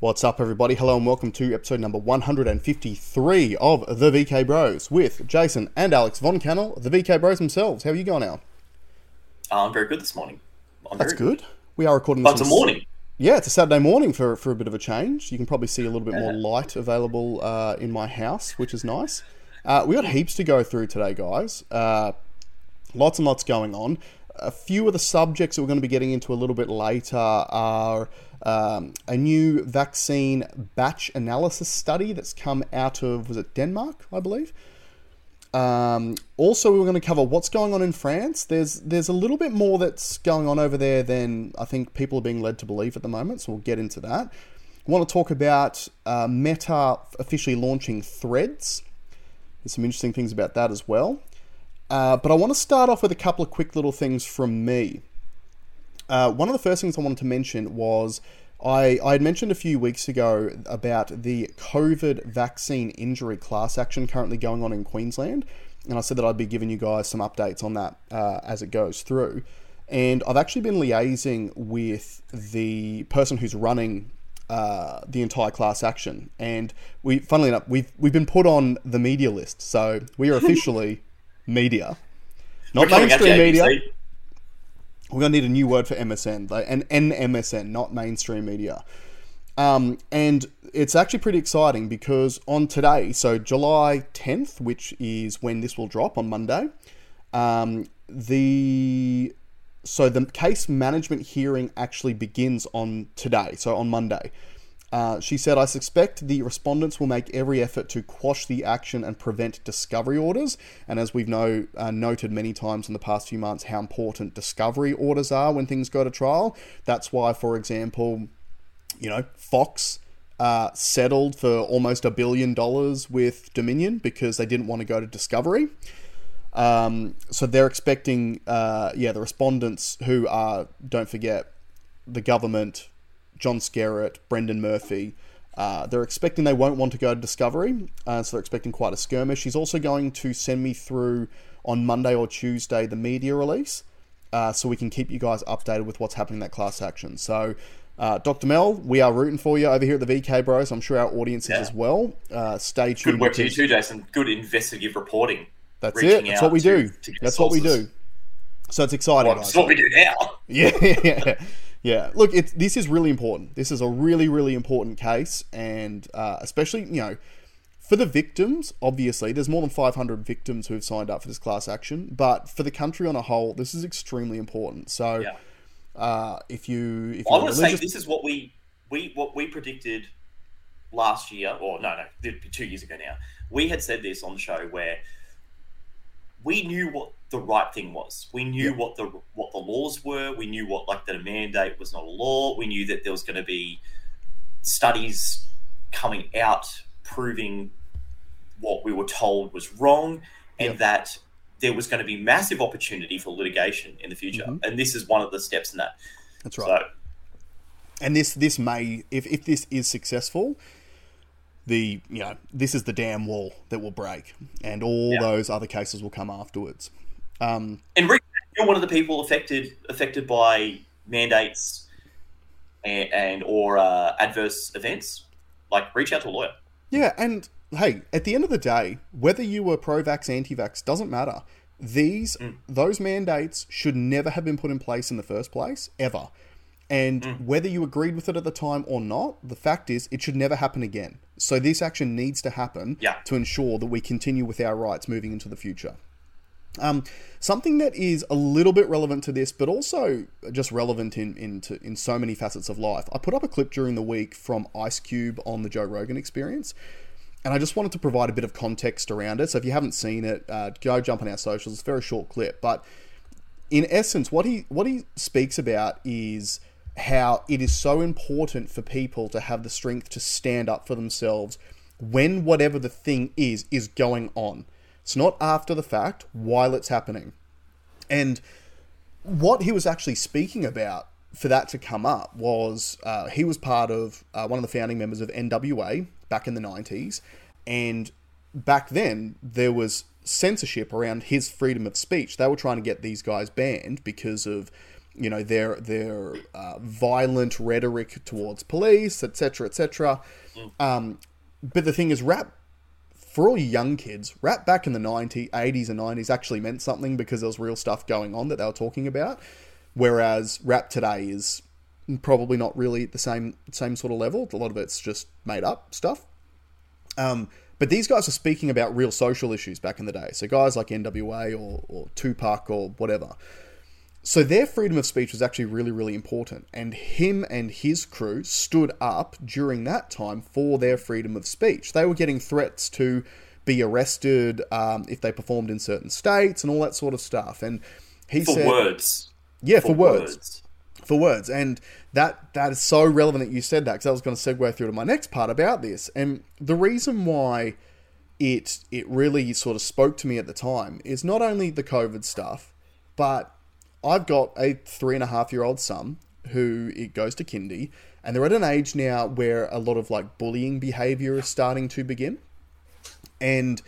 What's up, everybody? Hello and welcome to episode number 153 of the VK Bros with Jason and Alex Von Cannell, the VK Bros themselves. How are you going now? Uh, I'm very good this morning. I'm That's very good. We are recording But this it's a morning. Yeah, it's a Saturday morning for, for a bit of a change. You can probably see a little bit more light available uh, in my house, which is nice. Uh, we got heaps to go through today, guys. Uh, lots and lots going on. A few of the subjects that we're going to be getting into a little bit later are um, a new vaccine batch analysis study that's come out of, was it Denmark, I believe? Um, also, we we're going to cover what's going on in France. There's there's a little bit more that's going on over there than I think people are being led to believe at the moment. So we'll get into that. We want to talk about uh, Meta officially launching Threads. There's some interesting things about that as well. Uh, but I want to start off with a couple of quick little things from me. Uh, one of the first things I wanted to mention was I, I had mentioned a few weeks ago about the COVID vaccine injury class action currently going on in Queensland. And I said that I'd be giving you guys some updates on that uh, as it goes through. And I've actually been liaising with the person who's running uh, the entire class action. And we, funnily enough, we've, we've been put on the media list. So we are officially media. Not We're coming at you, mainstream media. ABC. We're going to need a new word for MSM, like an NMSM, not mainstream media. Um, and it's actually pretty exciting because on today, so July 10th, which is when this will drop on Monday, um, the so the case management hearing actually begins on today, so on Monday. Uh, she said, I suspect the respondents will make every effort to quash the action and prevent discovery orders. And as we've know, uh, noted many times in the past few months, how important discovery orders are when things go to trial. That's why, for example, you know, Fox uh, settled for almost a billion dollars with Dominion because they didn't want to go to discovery. Um, so they're expecting, uh, yeah, the respondents who are, don't forget, the government, John Skerritt, Brendan Murphy. Uh, they're expecting they won't want to go to Discovery, uh, so they're expecting quite a skirmish. She's also going to send me through on Monday or Tuesday the media release, uh, so we can keep you guys updated with what's happening in that class action. So, uh, Dr. Mel, we are rooting for you over here at the VK Bros. I'm sure our audience is Yeah. as well. Uh, stay tuned. Good work to you too, Jason. Good investigative reporting. That's it. That's what we do. to That's what we do. So it's exciting. Well. That's what we do now. Yeah, yeah. Look, it's this is really important. This is a really, really important case, and uh, especially you know, for the victims. Obviously, there's more than 500 victims who have signed up for this class action, but for the country on a whole, this is extremely important. So, Yeah. uh, if you if I you're want to say religious, this is what we we what we predicted last year, or no, no, two years ago now. We had said this on the show where we knew what the right thing was. We knew Yeah. what the what the laws were. We knew what like that a mandate was not a law. We knew that there was going to be studies coming out proving what we were told was wrong, and Yeah. that there was going to be massive opportunity for litigation in the future. Mhm. And this is one of the steps in that. that's right. So and this this may if if this is successful the you know this is the damn wall that will break and all Yeah. those other cases will come afterwards um And Rick, you're one of the people affected affected by mandates and, and or uh, adverse events. Like, reach out to a lawyer. yeah and hey at the end of the day whether you were pro-vax anti-vax doesn't matter these those mandates should never have been put in place in the first place ever and whether you agreed with it at the time or not the fact is it should never happen again so this action needs to happen Yeah. to ensure that we continue with our rights moving into the future Um, something that is a little bit relevant to this, but also just relevant in in, to, in so many facets of life. I put up a clip during the week from Ice Cube on the Joe Rogan Experience, and I just wanted to provide a bit of context around it. So if you haven't seen it, uh, go jump on our socials. It's a very short clip, but in essence, what he what he speaks about is how it is so important for people to have the strength to stand up for themselves when whatever the thing is is going on. It's not after the fact, while it's happening. And what he was actually speaking about for that to come up was uh, he was part of uh, one of the founding members of NWA back in the 90s. And back then, there was censorship around his freedom of speech. They were trying to get these guys banned because of you know their their uh, violent rhetoric towards police, etc., etc. Um, but the thing is, rap for all you young kids, rap back in the 90s, 80s and 90s actually meant something because there was real stuff going on that they were talking about. Whereas rap today is probably not really the same same sort of level. A lot of it's just made up stuff. Um, but these guys are speaking about real social issues back in the day. So guys like NWA or, or Tupac or whatever. So their freedom of speech was actually really, really important. And him and his crew stood up during that time for their freedom of speech. They were getting threats to be arrested um, if they performed in certain states and all that sort of stuff. And he for said, words. yeah, for, words for words. And that that is so relevant that you said that because I was going to segue through to my next part about this. And the reason why it it really sort of spoke to me at the time is not only the COVID stuff, but I've got a three and a half year old son who it goes to kindy, and they're at an age now where a lot of like bullying behavior is starting to begin. And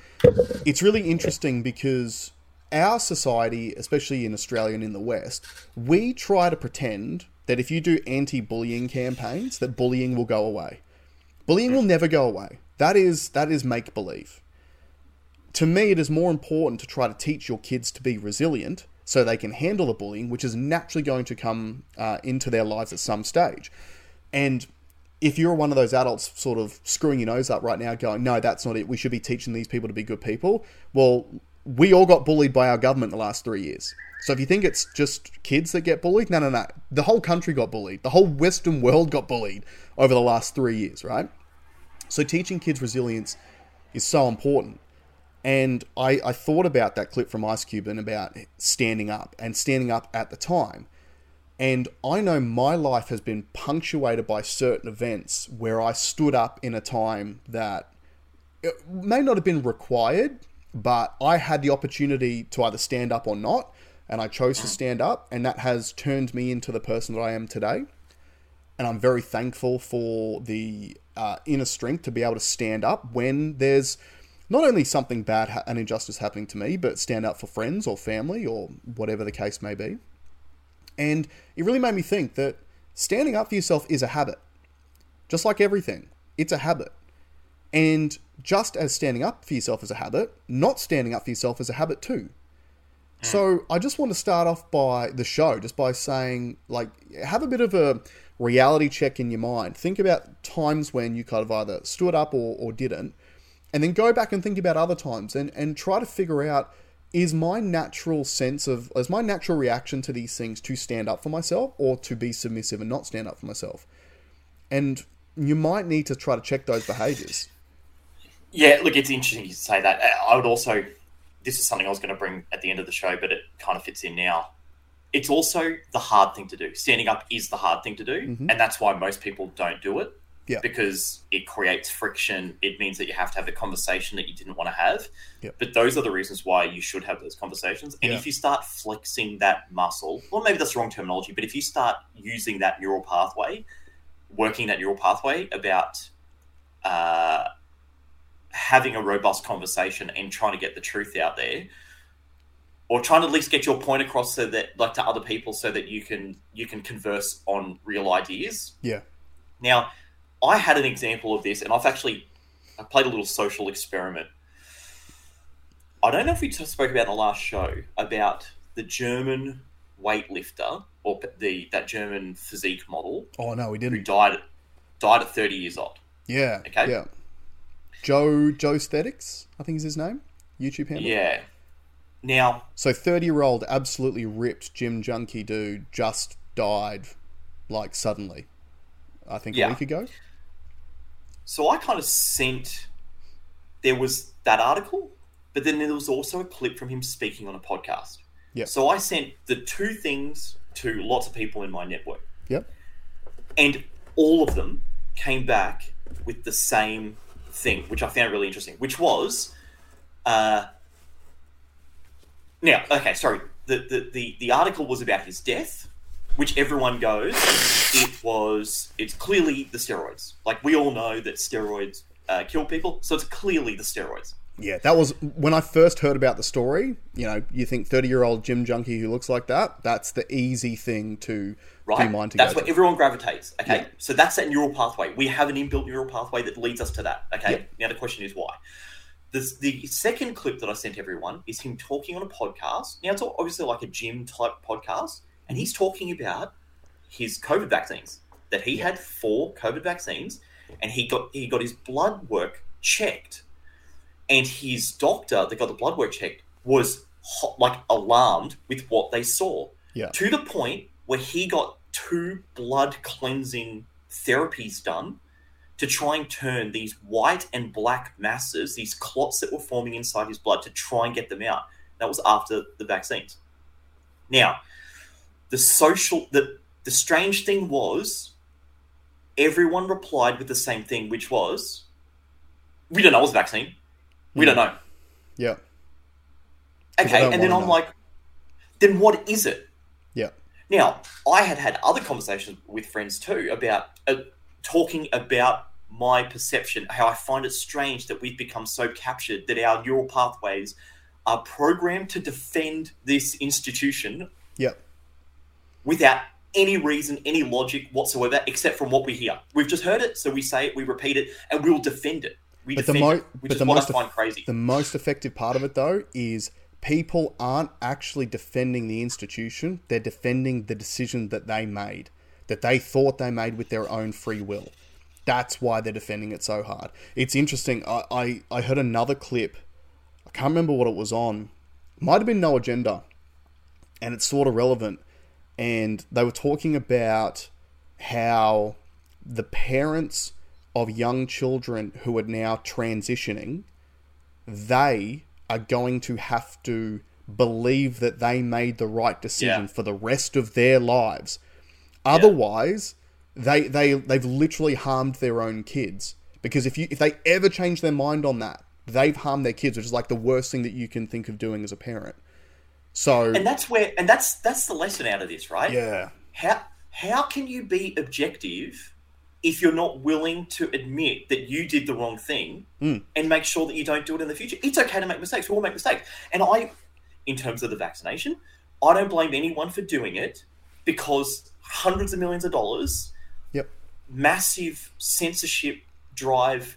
it's really interesting because our society, especially in Australia and in the West, we try to pretend that if you do anti-bullying campaigns, that bullying will go away. Bullying will never go away. That is that is make believe. To me, it is more important to try to teach your kids to be resilient so they can handle the bullying, which is naturally going to come uh, into their lives at some stage. And if you're one of those adults sort of screwing your nose up right now, going, no, that's not it, we should be teaching these people to be good people, well, we all got bullied by our government the last three years. So if you think it's just kids that get bullied, no, no, no. The whole country got bullied. The whole Western world got bullied over the last three years, right? So teaching kids resilience is so important. And I, I thought about that clip from Ice Cube and about standing up and standing up at the time. And I know my life has been punctuated by certain events where I stood up in a time that it may not have been required, but I had the opportunity to either stand up or not. And I chose to stand up, and that has turned me into the person that I am today. And I'm very thankful for the uh, inner strength to be able to stand up when there's not only something bad, ha- an injustice happening to me, but stand up for friends or family or whatever the case may be. And it really made me think that standing up for yourself is a habit. Just like everything, it's a habit. And just as standing up for yourself is a habit, not standing up for yourself is a habit too. Mm. So I just want to start off by the show, just by saying, like, have a bit of a reality check in your mind. Think about times when you kind of either stood up or, or didn't, and then go back and think about other times and, and try to figure out is my natural sense of is my natural reaction to these things to stand up for myself or to be submissive and not stand up for myself and you might need to try to check those behaviors Yeah, look, it's interesting you say that. I would also, this is something I was going to bring at the end of the show, but it kind of fits in now. It's also the hard thing to do. Standing up is the hard thing to do, Mhm. and that's why most people don't do it. Yeah. Because it creates friction. It means that you have to have the conversation that you didn't want to have. Yep. But those are the reasons why you should have those conversations. And Yeah. if you start flexing that muscle, well, maybe that's the wrong terminology, but if you start using that neural pathway, working that neural pathway about uh, having a robust conversation and trying to get the truth out there or trying to at least get your point across so that like to other people so that you can you can converse on real ideas yeah now i had an example of this and i've actually i played a little social experiment. I don't know if we spoke about in the last show about the german weightlifter or the that german physique model oh no we didn't. died died at 30 years old. Yeah Okay. yeah. Joe Joesthetics i think is his name youtube handle. Yeah. Now so 30 year old absolutely ripped gym junkie dude just died like suddenly i think Yeah. a week ago So I kind of sent. There was that article, but then there was also a clip from him speaking on a podcast. Yep. So I sent the two things to lots of people in my network, yep and all of them came back with the same thing, which I found really interesting. Which was, uh, now okay, sorry. The, the the the article was about his death, which everyone goes. It was. It's clearly the steroids. Like we all know that steroids uh, kill people, so it's clearly the steroids. Yeah, that was when I first heard about the story. You know, you think thirty-year-old gym junkie who looks like that. That's the easy thing to right? do mind to That's where to. everyone gravitates. Okay, Yeah. so that's that neural pathway. We have an inbuilt neural pathway that leads us to that. Okay, now the question is why. This, the second clip that I sent everyone is him talking on a podcast. Now it's obviously like a gym type podcast, and he's talking about his COVID vaccines. That he had four COVID vaccines, and he got he got his blood work checked, and his doctor that got the blood work checked was hot, like alarmed with what they saw Yeah, to the point where he got two blood cleansing therapies done to try and turn these white and black masses, these clots that were forming inside his blood, to try and get them out. That was after the vaccines. Now, the social the the strange thing was everyone replied with the same thing, which was we don't know what's a vaccine. We don't know. Yeah. Okay, and then I'm know. like, then what is it? yeah, Now, I had had other conversations with friends too about uh, talking about my perception, how I find it strange that we've become so captured that our neural pathways are programmed to defend this institution yeah. Without any reason, any logic whatsoever, except from what we hear. We've just heard it, so we say it, we repeat it, and we'll defend it. We But the defend mo- it, which but is the what most I find crazy. The most effective part of it, though, is people aren't actually defending the institution. They're defending the decision that they made, that they thought they made with their own free will. That's why they're defending it so hard. It's interesting. I, I, I heard another clip. I can't remember what it was on. Might have been No Agenda. And it's sort of relevant. And they were talking about how the parents of young children who are now transitioning they are going to have to believe that they made the right decision Yeah. for the rest of their lives. Otherwise, they they they've literally harmed their own kids. Because if you if they ever change their mind on that, they've harmed their kids, which is like the worst thing that you can think of doing as a parent. So and that's where, and that's that's the lesson out of this, right? yeah, how how can you be objective if you're not willing to admit that you did the wrong thing Mm. and make sure that you don't do it in the future? It's okay to make mistakes. We all make mistakes. And i in terms of the vaccination i don't blame anyone for doing it because hundreds of millions of dollars yep, massive censorship drive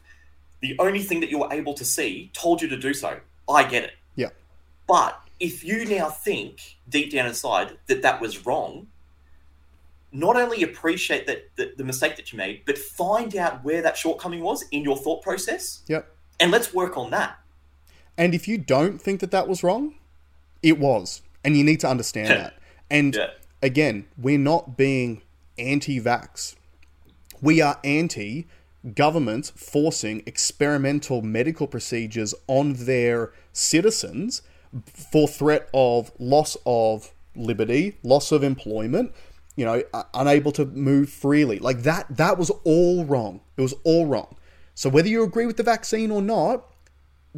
the only thing that you were able to see told you to do so. I get it. Yeah, but if you now think deep down inside that that was wrong, not only appreciate that the, the mistake that you made, but find out where that shortcoming was in your thought process, yep. and let's work on that. And if you don't think that that was wrong, it was, and you need to understand that. And Yeah. again, we're not being anti-vax. We are anti governments forcing experimental medical procedures on their citizens for threat of loss of liberty, loss of employment, you know, unable to move freely. Like that that was all wrong. It was all wrong. So whether you agree with the vaccine or not,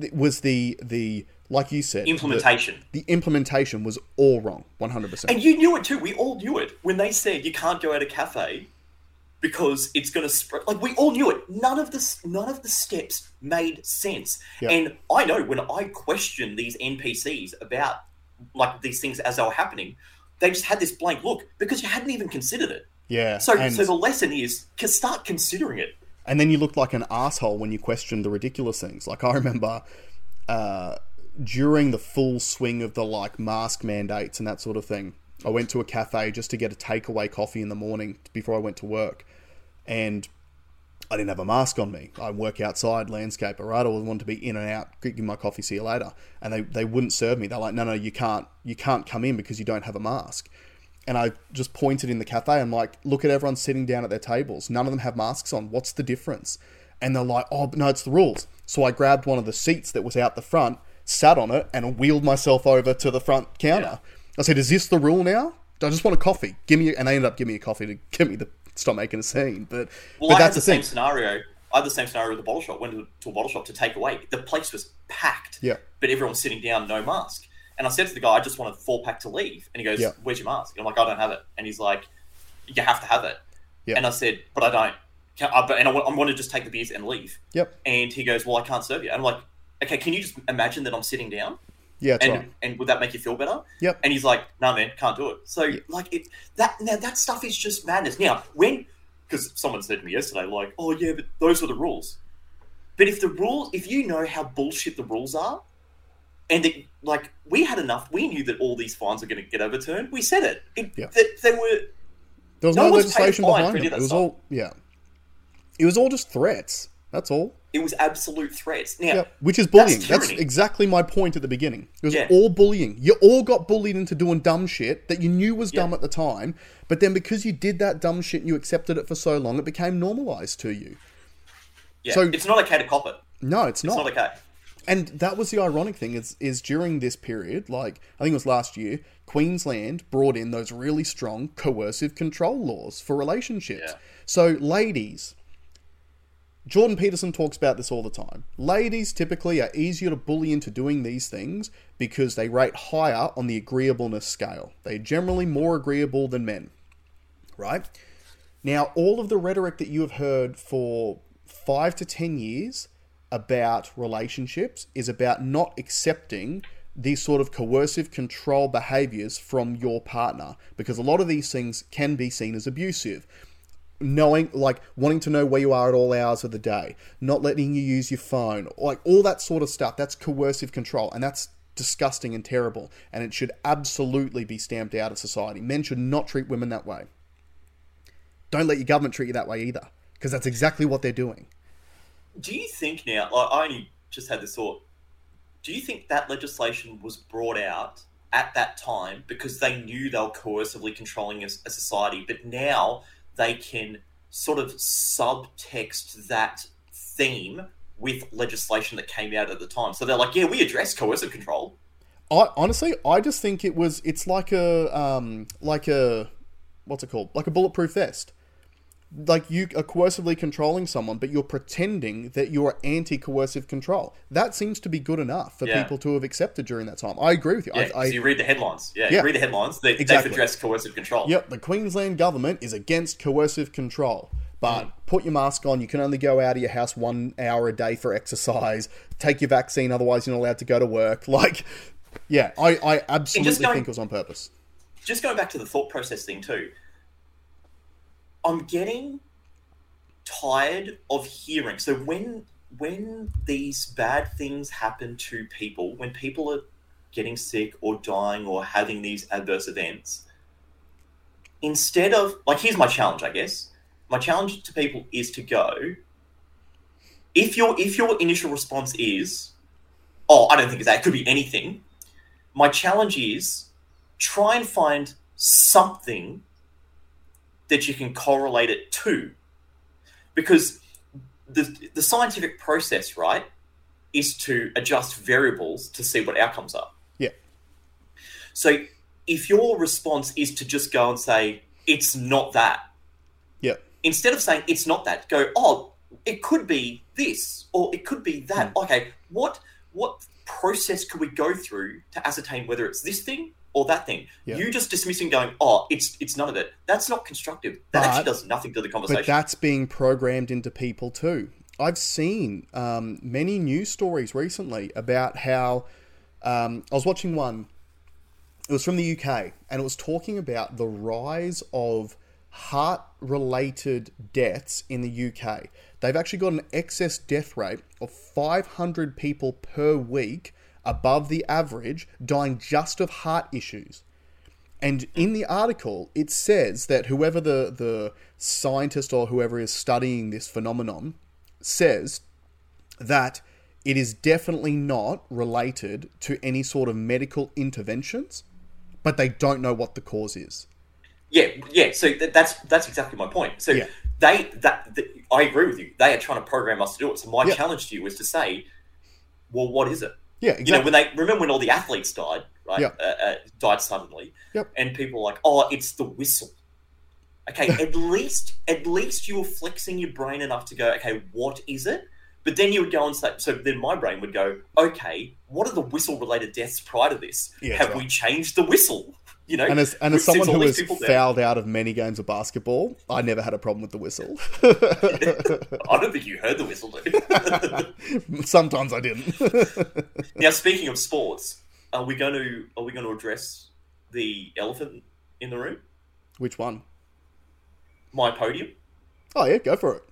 it was the the like you said, Implementation. The, implementation was all wrong, one hundred percent. And you knew it too. We all knew it when they said you can't go out a cafe because it's going to spread. Like we all knew it. None of the none of the steps made sense. Yeah. And I know when I question these NPCs about like these things as they were happening, they just had this blank look because you hadn't even considered it. Yeah. So, and, so the lesson is to start considering it. and then you looked like an asshole when you questioned the ridiculous things. Like I remember uh, during the full swing of the like mask mandates and that sort of thing. I went to a cafe just to get a takeaway coffee in the morning before I went to work, and I didn't have a mask on me. I work outside, landscaper, right? I wanted to be in and out, give my coffee, see you later. And they, they wouldn't serve me. They're like, no, no, you can't, you can't come in because you don't have a mask. And I just pointed in the cafe. I'm like, look at everyone sitting down at their tables. None of them have masks on. What's the difference? And they're like, oh, no, it's the rules. So I grabbed one of the seats that was out the front, sat on it, and wheeled myself over to the front counter. I said, is this the rule now? I just want a coffee. Give me, and they ended up giving me a coffee to get me the stop making a scene. But Well, but I that's had the the same scenario. I had the same scenario with the bottle shop. Went to, to a bottle shop to take away. The place was packed. Yeah. But everyone's sitting down, no mask. And I said to the guy, I just want a four pack to leave. And he goes, Yeah. Where's your mask? And I'm like, I don't have it. And he's like, You have to have it. Yeah. And I said, But I don't. Can, I, but, and I want, I want to just take the beers and leave. Yep. And he goes, Well, I can't serve you. And I'm like, okay, can you just imagine that I'm sitting down? Yeah, and right. and would that make you feel better? Yep. And he's like, "No, man, can't do it." So like it that now that stuff is just madness. Now when because someone said to me yesterday, like, "Oh yeah, but those are the rules." But if the rules, if you know how bullshit the rules are, and it, like we had enough, we knew that all these fines were going to get overturned. We said it. it Yeah. that they were There was No no, legislation behind it. any of that It was stuff. all yeah. It was all just threats. That's all. It was absolute threats. Now, Yep. Which is bullying. That's, tyranny. exactly my point at the beginning. It was Yeah. all bullying. You all got bullied into doing dumb shit that you knew was dumb Yeah. at the time, but then because you did that dumb shit and you accepted it for so long, it became normalized to you. yeah, so- it's not okay to cop it. No, it's It's not. not okay. And that was the ironic thing is is during this period, like I think it was last year, Queensland brought in those really strong coercive control laws for relationships. Yeah. So ladies, Jordan Peterson talks about this all the time. Ladies typically are easier to bully into doing these things because they rate higher on the agreeableness scale. They're generally more agreeable than men. Right? Now, all of the rhetoric that you have heard for five to ten years about relationships is about not accepting these sort of coercive control behaviors from your partner because a lot of these things can be seen as abusive. Knowing, like, wanting to know where you are at all hours of the day, not letting you use your phone, like, all that sort of stuff, that's coercive control, and that's disgusting and terrible, and it should absolutely be stamped out of society. Men should not treat women that way don't let your government treat you that way either, because that's exactly what they're doing. Do you think now? Like, I only just had this thought. Do you think that legislation was brought out at that time because they knew they were coercively controlling a, a society, but now they can sort of subtext that theme with legislation that came out at the time? So they're like, "Yeah, we address coercive control." I honestly, I just think it was. It's like a, um, like a, what's it called? Like a bulletproof vest. Like you are coercively controlling someone, but you're pretending that you're anti-coercive control. That seems to be good enough for Yeah. people to have accepted during that time. I agree with you. Yeah, I, I, you read the headlines. Yeah, Yeah. you read the headlines. They, Exactly. They've addressed coercive control. Yep, the Queensland government is against coercive control. But mm. put your mask on. You can only go out of your house one hour a day for exercise. Take your vaccine, otherwise you're not allowed to go to work. Like, yeah, I, I absolutely going- think it was on purpose. just going back to the thought process thing too, I'm getting tired of hearing. So when when these bad things happen to people, when people are getting sick or dying or having these adverse events, instead of like here's my challenge, I guess. My challenge to people is to go if your if your initial response is, oh, I don't think it's that, it could be anything. My challenge is try and find something that you can correlate it to. Because the, the scientific process, right, is to adjust variables to see what outcomes are. Yeah. So if your response is to just go and say, it's not that, Yeah. instead of saying it's not that, go, oh, it could be this or it could be that. Hmm. Okay, what what process could we go through to ascertain whether it's this thing or that thing? Yeah. You just dismissing, going, oh, it's it's none of it. That's not constructive. That But- actually does nothing to the conversation. But that's being programmed into people too. I've seen um, many news stories recently about how um, I was watching one. It was from the UK, and it was talking about the rise of heart-related deaths in the UK. They've actually got an excess death rate of 500 people per week above the average dying just of heart issues. And in the article, it says that whoever the, the scientist or whoever is studying this phenomenon says that it is definitely not related to any sort of medical interventions, but they don't know what the cause is. Yeah, yeah. So th- that's that's exactly my point. So Yeah. they that, th I agree with you. They are trying to program us to do it. So my Yeah. challenge to you is to say, well, what is it? Yeah, You know, when they remember when all the athletes died, right? Yeah. Uh, uh, died suddenly, Yep. and people were like, oh, it's the whistle. Okay, at least at least you were flexing your brain enough to go, okay, what is it? But then you would go and say, so then my brain would go, okay, what are the whistle related deaths prior to this? Yeah, Have that's we changed the whistle? You know, And as and as someone who has fouled out of many games of basketball, I never had a problem with the whistle. I don't think you heard the whistle, dude. Sometimes I didn't. now, speaking of sports, are we going to are we going to address the elephant in the room? Which one? My podium. Oh yeah, go for it.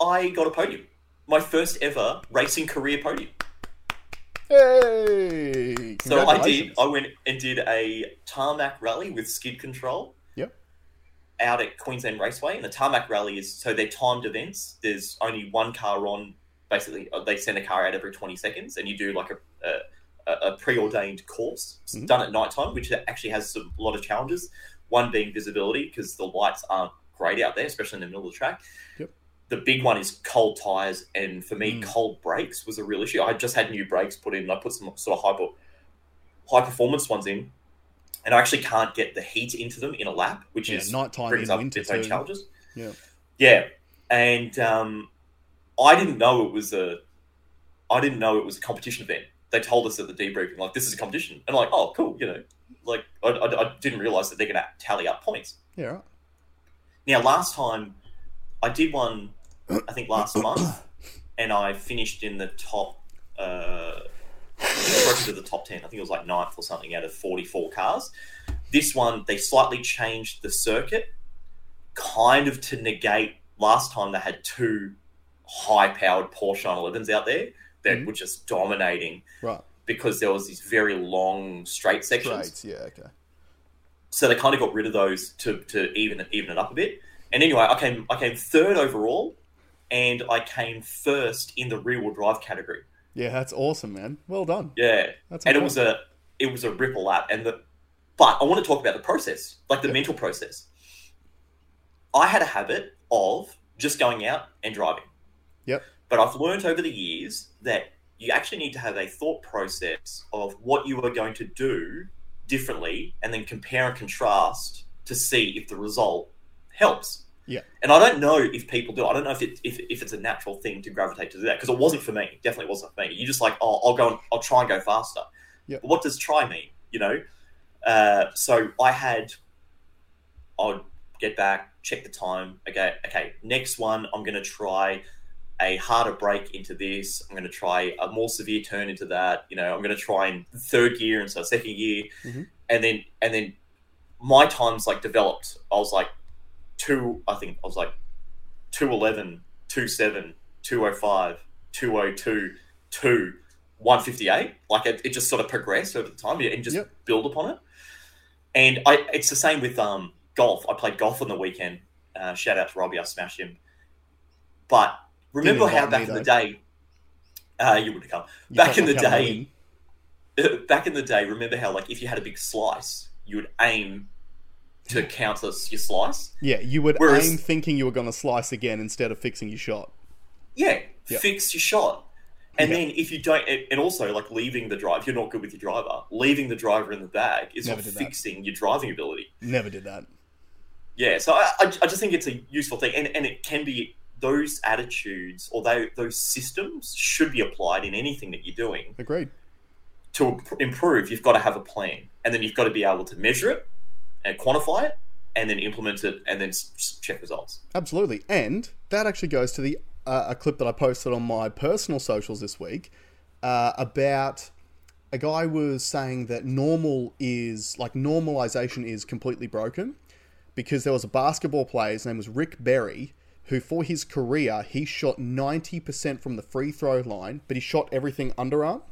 I got a podium. My first ever racing career podium. Hey! So I did. I went and did a tarmac rally with skid control Yep. out at Queensland Raceway. And the tarmac rally is so they're timed events. There's only one car on. Basically, uh, they send a car out every 20 seconds, and you do like a a, a preordained course. It's Mhm. done at night time, which actually has some, a lot of challenges. One being visibility because the lights aren't great out there, especially in the middle of the track. Yep. The big one is cold tires, and for me, Mm. cold brakes was a real issue. I just had new brakes put in. I put some sort of hyper high performance ones in, and I actually can't get the heat into them in a lap, which Yeah, is nighttime brings up winter its own challenges. Yeah. yeah, and um, I didn't know it was a, I didn't know it was a competition event. They told us at the debriefing like this is a competition, and I'm like, oh, cool, you know, like I, I, I didn't realize that they're going to tally up points. Yeah. Now, last time I did one, I think last month, and I finished in the top. Uh, I think I broke into the top ten. I think it was like ninth or something out of forty-four cars. This one they slightly changed the circuit, kind of to negate. Last time they had two high-powered Porsche 911s out there that Mhm. were just dominating Right. because there was these very long straight sections Straights, yeah, okay. so they kind of got rid of those to, to even even it up a bit. And anyway, I came I came third overall, and I came first in the rear wheel drive category. Yeah, that's awesome, man. Well done. Yeah, That's and it was a it was a ripple lap. And the but I want to talk about the process, like the Yeah. mental process. I had a habit of just going out and driving. Yep. But I've learned over the years that you actually need to have a thought process of what you are going to do differently and then compare and contrast to see if the result helps. Yeah. And I don't know if people do. I don't know if it, if, if it's a natural thing to gravitate to do that because it wasn't for me. Definitely wasn't for me. You're just like, oh, I'll go and I'll try and go faster. Yep. But what does try mean? You know. Uh, so I had. I'd get back, check the time. Okay, okay. Next one, I'm going to try a harder brake into this. I'm going to try a more severe turn into that. You know, I'm going to try in third gear instead of second gear, Mhm. and then and then my times like developed. I was like two. I think I was like 211, 27, 205, 202, 2, 158. Like it, it just sort of progressed over the time and just Yep. build upon it. And I, it's the same with um, golf. I played golf on the weekend. Uh, shout out to Robbie, I smashed him. But remember how back in the day, uh, you would have come. You back in the day, in. back in the day, remember how like if you had a big slice, you would aim to counter your slice. Yeah, you would Whereas- aim thinking you were going to slice again instead of fixing your shot. Yeah, Yep. fix your shot. And Yeah. then if you don't, and also like leaving the drive, you're not good with your driver, leaving the driver in the bag is Never not did that. fixing your driving ability. Never did that. Yeah, so I, I, I just think it's a useful thing, and, and it can be those attitudes or they, those systems should be applied in anything that you're doing Agreed. to improve. You've got to have a plan, and then you've got to be able to measure it and quantify it, and then implement it, and then check results. Absolutely. And that actually goes to the uh, a clip that I posted on my personal socials this week uh, about a guy was saying that normal is like normalization is completely broken because there was a basketball player his name was Rick Barry who for his career he shot 90% from the free throw line but he shot everything underarm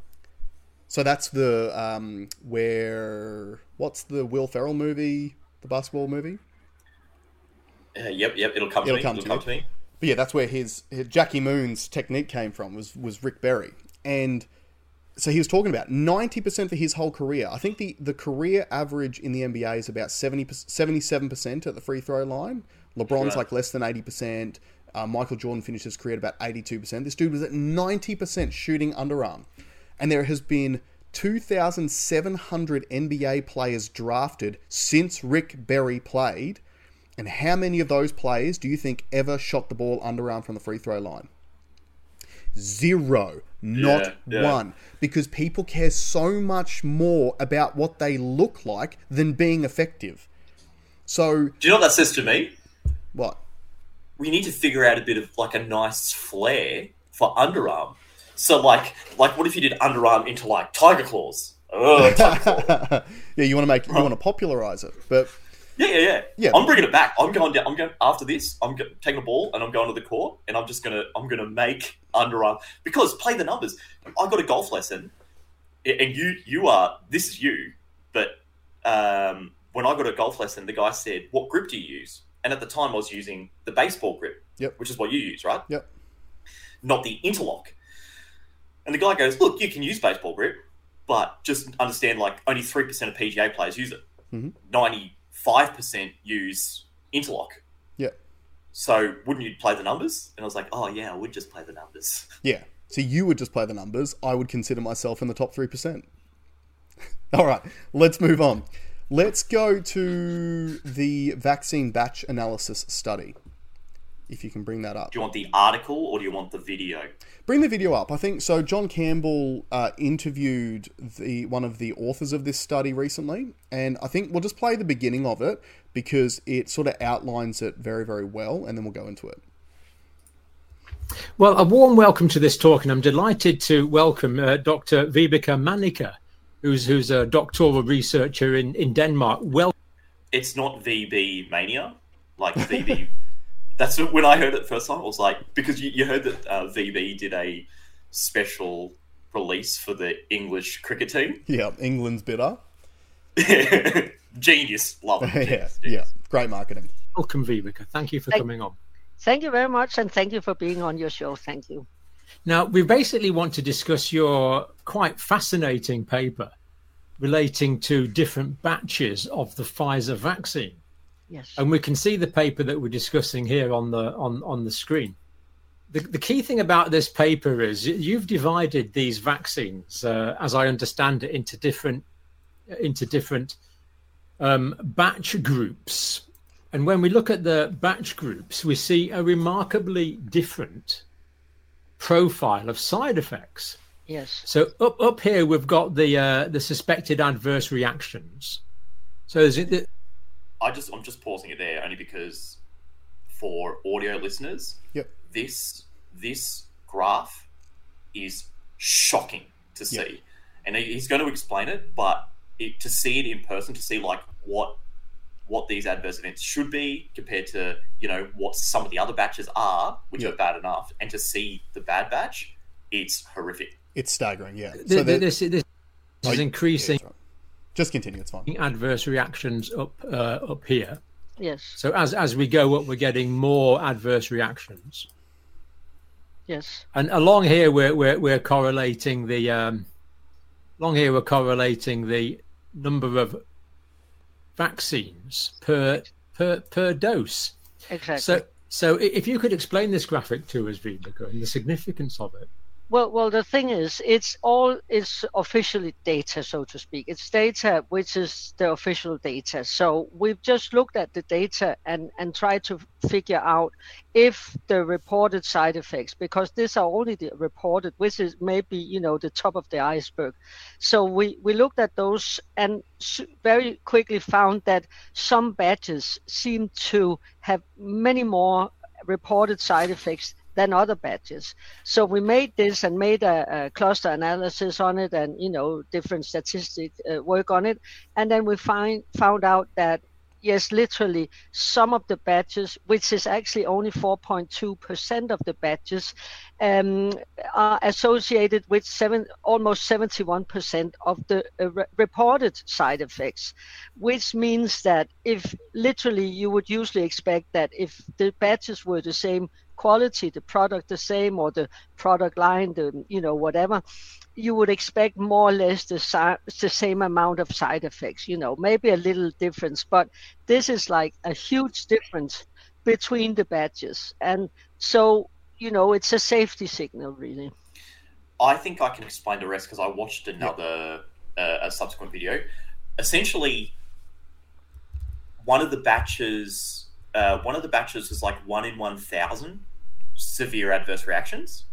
so that's the um, where what's the Will Ferrell movie the basketball movie Uh, yep, yep, it'll come to It'll me. come it'll come to me. But yeah, that's where his, his Jackie Moon's technique came from. Was was Rick Barry, and so he was talking about ninety percent for his whole career. I think the the career average in the NBA is about 70, 77 percent at the free throw line. LeBron's Right. like less than eighty percent. Uh, Michael Jordan finished his career at about eighty two percent. This dude was at ninety percent shooting underarm, and there has been. 2,700 NBA players drafted since Rick Barry played, and how many of those players do you think ever shot the ball underarm from the free throw line? Zero. Not Yeah, yeah. one. Because people care so much more about what they look like than being effective. So, Do you know what that says to me? what? we need to figure out a bit of like a nice flair for underarm. So like like what if you did underarm into like tiger claws? Oh, tiger claw. yeah, you want to make you want to popularize it, but yeah, yeah, yeah, Yeah. I'm bringing it back. I'm going down. I'm going after this. I'm go- taking a ball and I'm going to the court and I'm just gonna I'm gonna make underarm because play the numbers. I got a golf lesson, and you you are this is you, but um, when I got a golf lesson, the guy said, "What grip do you use?" And at the time, I was using the baseball grip, Yep. which is what you use, right? Yep. Not the interlock. And the guy goes, "Look, you can use baseball grip, but just understand like only three percent of PGA players use it. Mhm. Ninety-five percent use interlock. yeah, So wouldn't you play the numbers?" And I was like, "Oh yeah, I would just play the numbers." yeah. So you would just play the numbers. I would consider myself in the top three percent. All right, let's move on. Let's go to the vaccine batch analysis study. If you can bring that up. Do you want the article or do you want the video? Bring the video up. I think so. John Campbell uh, interviewed the one of the authors of this study recently, and I think we'll just play the beginning of it because it sort of outlines it very, very well, and then we'll go into it. Well, a warm welcome to this talk, and I'm delighted to welcome uh, Dr. Vibeke Manniche, who's who's a doctoral researcher in, in Denmark. Well, It's not VB mania, like VB. That's when I heard it first time. I was like, because you, you heard that uh, VB did a special release for the English cricket team. Yeah, England's bitter. Genius, love it. yeah, Genius, yeah, great marketing. welcome, Vibeke. Thank you for Thank- coming on. Thank you very much, and thank you for being on your show. Thank you. Now, we basically want to discuss your quite fascinating paper relating to different batches of the Pfizer vaccine. Yes. and we can see the paper that we're discussing here on the on on the screen. The, the key thing about this paper is you've divided these vaccines, uh, as I understand it, into different into different um, batch groups. And when we look at the batch groups, we see a remarkably different profile of side effects. Yes. So up up here we've got the uh, the suspected adverse reactions. So is it the, I just I'm just pausing it there only because for audio listeners, Yep. this this graph is shocking to see, Yep. and he's going to explain it. But it, to see it in person, to see like what what these adverse events should be compared to you know what some of the other batches are, which Yep. are bad enough, and to see the bad batch, it's horrific. It's staggering. Yeah. th- So th- there- this, this Oh, is yeah, increasing that's right. Just continue. It's fine. adverse reactions up uh, up here. Yes. So as as we go up, we're getting more adverse reactions, Yes. and along here we're we're, we're correlating the um, along here we're correlating the number of vaccines per per per dose. Exactly. So so if you could explain this graphic to us, Vibeke, and the significance of it. Well, well, the thing is, it's all it's officially data, so to speak. It's data which is the official data. So we've just looked at the data and and tried to figure out if the reported side effects, because these are only the reported, which is maybe you know the top of the iceberg. So we we looked at those and very quickly found that some batches seem to have many more reported side effects than other batches. So we made this and made a, a cluster analysis on it, and you know different statistic uh, work on it, and then we find found out that yes, literally some of the batches, which is actually only 4.2% of the batches, um, are associated with seven, almost 71% of the uh, re- reported side effects, which means that if literally you would usually expect that if the batches were the same quality, the product the same, or the product line, the you know whatever, you would expect more or less the, si- the same amount of side effects. You know, maybe a little difference, but this is like a huge difference between the batches, and so you know it's a safety signal really. I think I can explain the rest because I watched another uh, a subsequent video. Essentially, one of the batches, uh, one of the batches was like one in one thousand severe adverse reactions,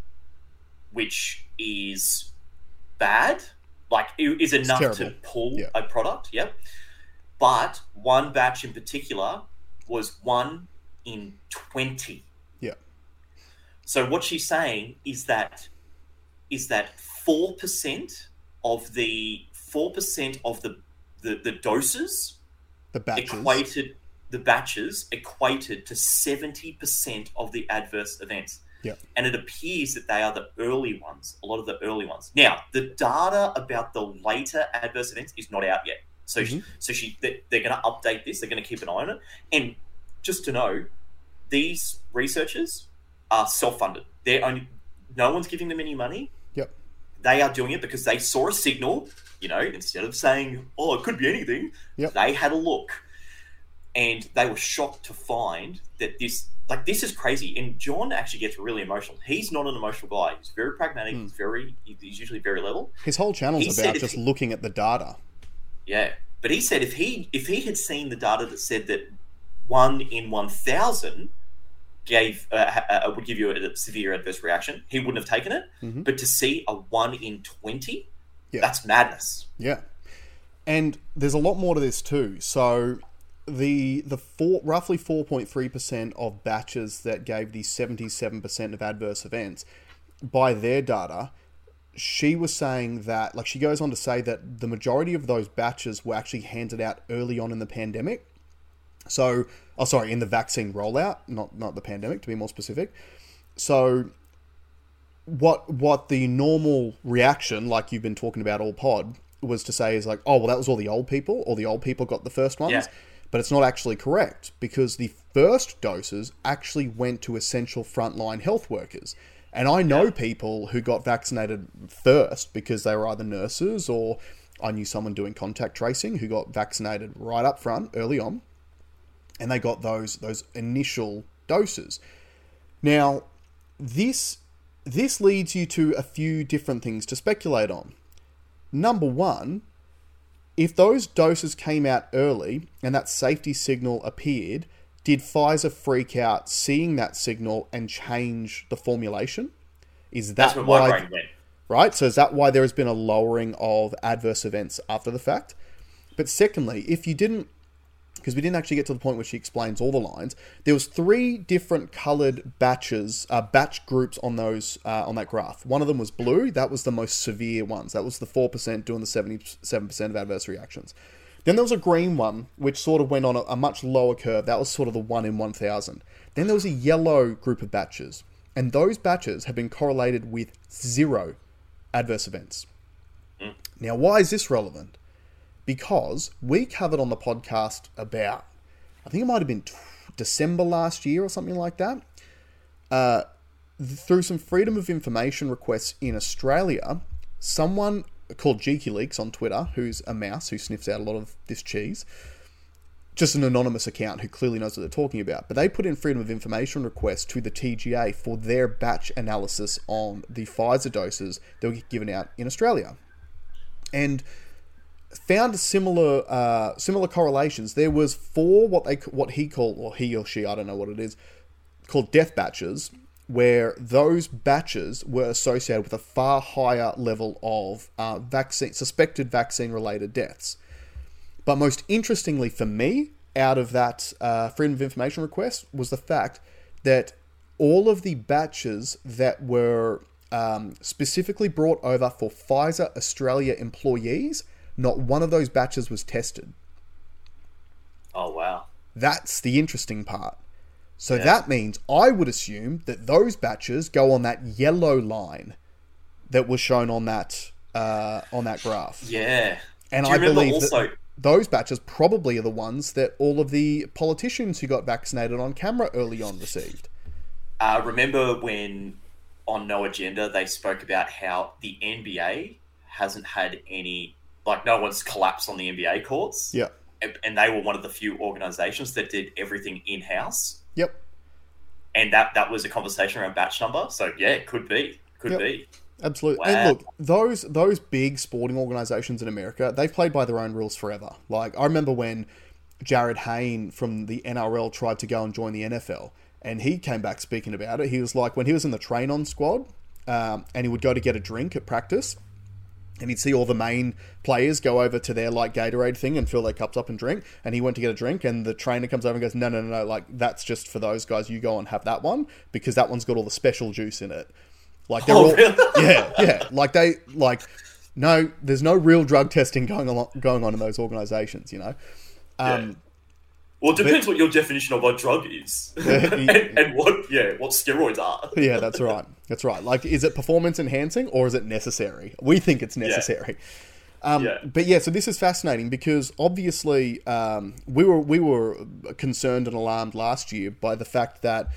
which is bad, like it is enough to pull Yeah. a product. Yep. But one batch in particular was one in twenty. Yeah. So what she's saying is that is that four percent of the four percent of the, the the doses The batches. equated the batches equated to seventy percent of the adverse events. Yeah. And it appears that they are the early ones, a lot of the early ones. Now, the data about the later adverse events is not out yet. So, she, mm-hmm. so she they, they're going to update this. They're going to keep an eye on it. And just to know, these researchers are self-funded. They're only no one's giving them any money. Yep. They are doing it because they saw a signal. You know, instead of saying, "Oh, it could be anything," Yep. they had a look, and they were shocked to find that this, like, this is crazy. And John actually gets really emotional. He's not an emotional guy. He's very pragmatic. Hmm. He's very, he's usually very level. His whole channel's He about just he- looking at the data. Yeah, but he said if he if he had seen the data that said that one in one thousand gave uh, uh, would give you a severe adverse reaction, he wouldn't have taken it. Mhm. But to see a one in twenty, Yeah. that's madness. Yeah, and there's a lot more to this too. So the the four roughly four point three percent of batches that gave the seventy seven percent of adverse events, by their data, she was saying that like she goes on to say that the majority of those batches were actually handed out early on in the pandemic. So, oh sorry, in the vaccine rollout, not not the pandemic to be more specific. So what what the normal reaction, like you've been talking about all pod, was to say is like, oh well, that was all the old people, or the old people got the first ones. Yeah. But it's not actually correct because the first doses actually went to essential frontline health workers. And I know people who got vaccinated first because they were either nurses or I knew someone doing contact tracing who got vaccinated right up front early on and they got those those initial doses. Now, this this leads you to a few different things to speculate on. Number one, if those doses came out early and that safety signal appeared, did Pfizer freak out seeing that signal and change the formulation? Is That's that where my why? brain went. right? So is that why there has been a lowering of adverse events after the fact? But secondly, if you didn't, because we didn't actually get to the point where she explains all the lines, there was three different coloured batches, uh, batch groups on those uh, on that graph. One of them was blue. That was the most severe ones. That was the four percent doing the seventy-seven percent of adverse reactions. Then there was a green one, which sort of went on a, a much lower curve. That was sort of the one in one thousand. Then there was a yellow group of batches, and those batches have been correlated with zero adverse events. Now, why is this relevant? Because we covered on the podcast about, I think it might have been t- December last year or something like that, uh, th- through some freedom of information requests in Australia, someone called JikkyLeaks on Twitter, who's a mouse who sniffs out a lot of this cheese, just an anonymous account who clearly knows what they're talking about. But they put in freedom of information requests to the TGA for their batch analysis on the Pfizer doses that were given out in Australia, and found similar uh, similar correlations. There was four what they what he called or he or she I don't know what it is called death batches, where those batches were associated with a far higher level of uh, vaccine suspected vaccine related deaths. But most interestingly for me, out of that uh, freedom of information request, was the fact that all of the batches that were um, specifically brought over for Pfizer Australia employees, not one of those batches was tested. Oh wow. That's the interesting part. So Yeah. that means I would assume that those batches go on that yellow line that was shown on that uh, on that graph. Yeah. And I believe also? that those batches probably are the ones that all of the politicians who got vaccinated on camera early on received. Uh, remember when on No Agenda they spoke about how the NBA hasn't had any, like, no one's collapsed on the NBA courts? Yeah. And, and they were one of the few organizations that did everything in house. Yep. And that, that was a conversation around batch number. So, yeah, it could be. Could Yep. be. Absolutely. Wow. And look, those those big sporting organizations in America, they've played by their own rules forever. Like I remember when Jarryd Hayne from the NRL tried to go and join the NFL, and he came back speaking about it. He was like, when he was in the train on squad, um, and he would go to get a drink at practice, and he'd see all the main players go over to their like Gatorade thing and fill their cups up and drink. And he went to get a drink, and the trainer comes over and goes, "No, no, no, no! Like that's just for those guys. You go and have that one because that one's got all the special juice in it." Like they're Oh, all, really? yeah, yeah. Like they like no, there's no real drug testing going on going on in those organizations. You know. Um, Well, it depends what your definition of a drug is, and, and what yeah, what steroids are. yeah, that's right. That's right. Like, is it performance enhancing or is it necessary? We think it's necessary. Um, Yeah. But yeah, so this is fascinating because obviously um, we were we were concerned and alarmed last year by the fact that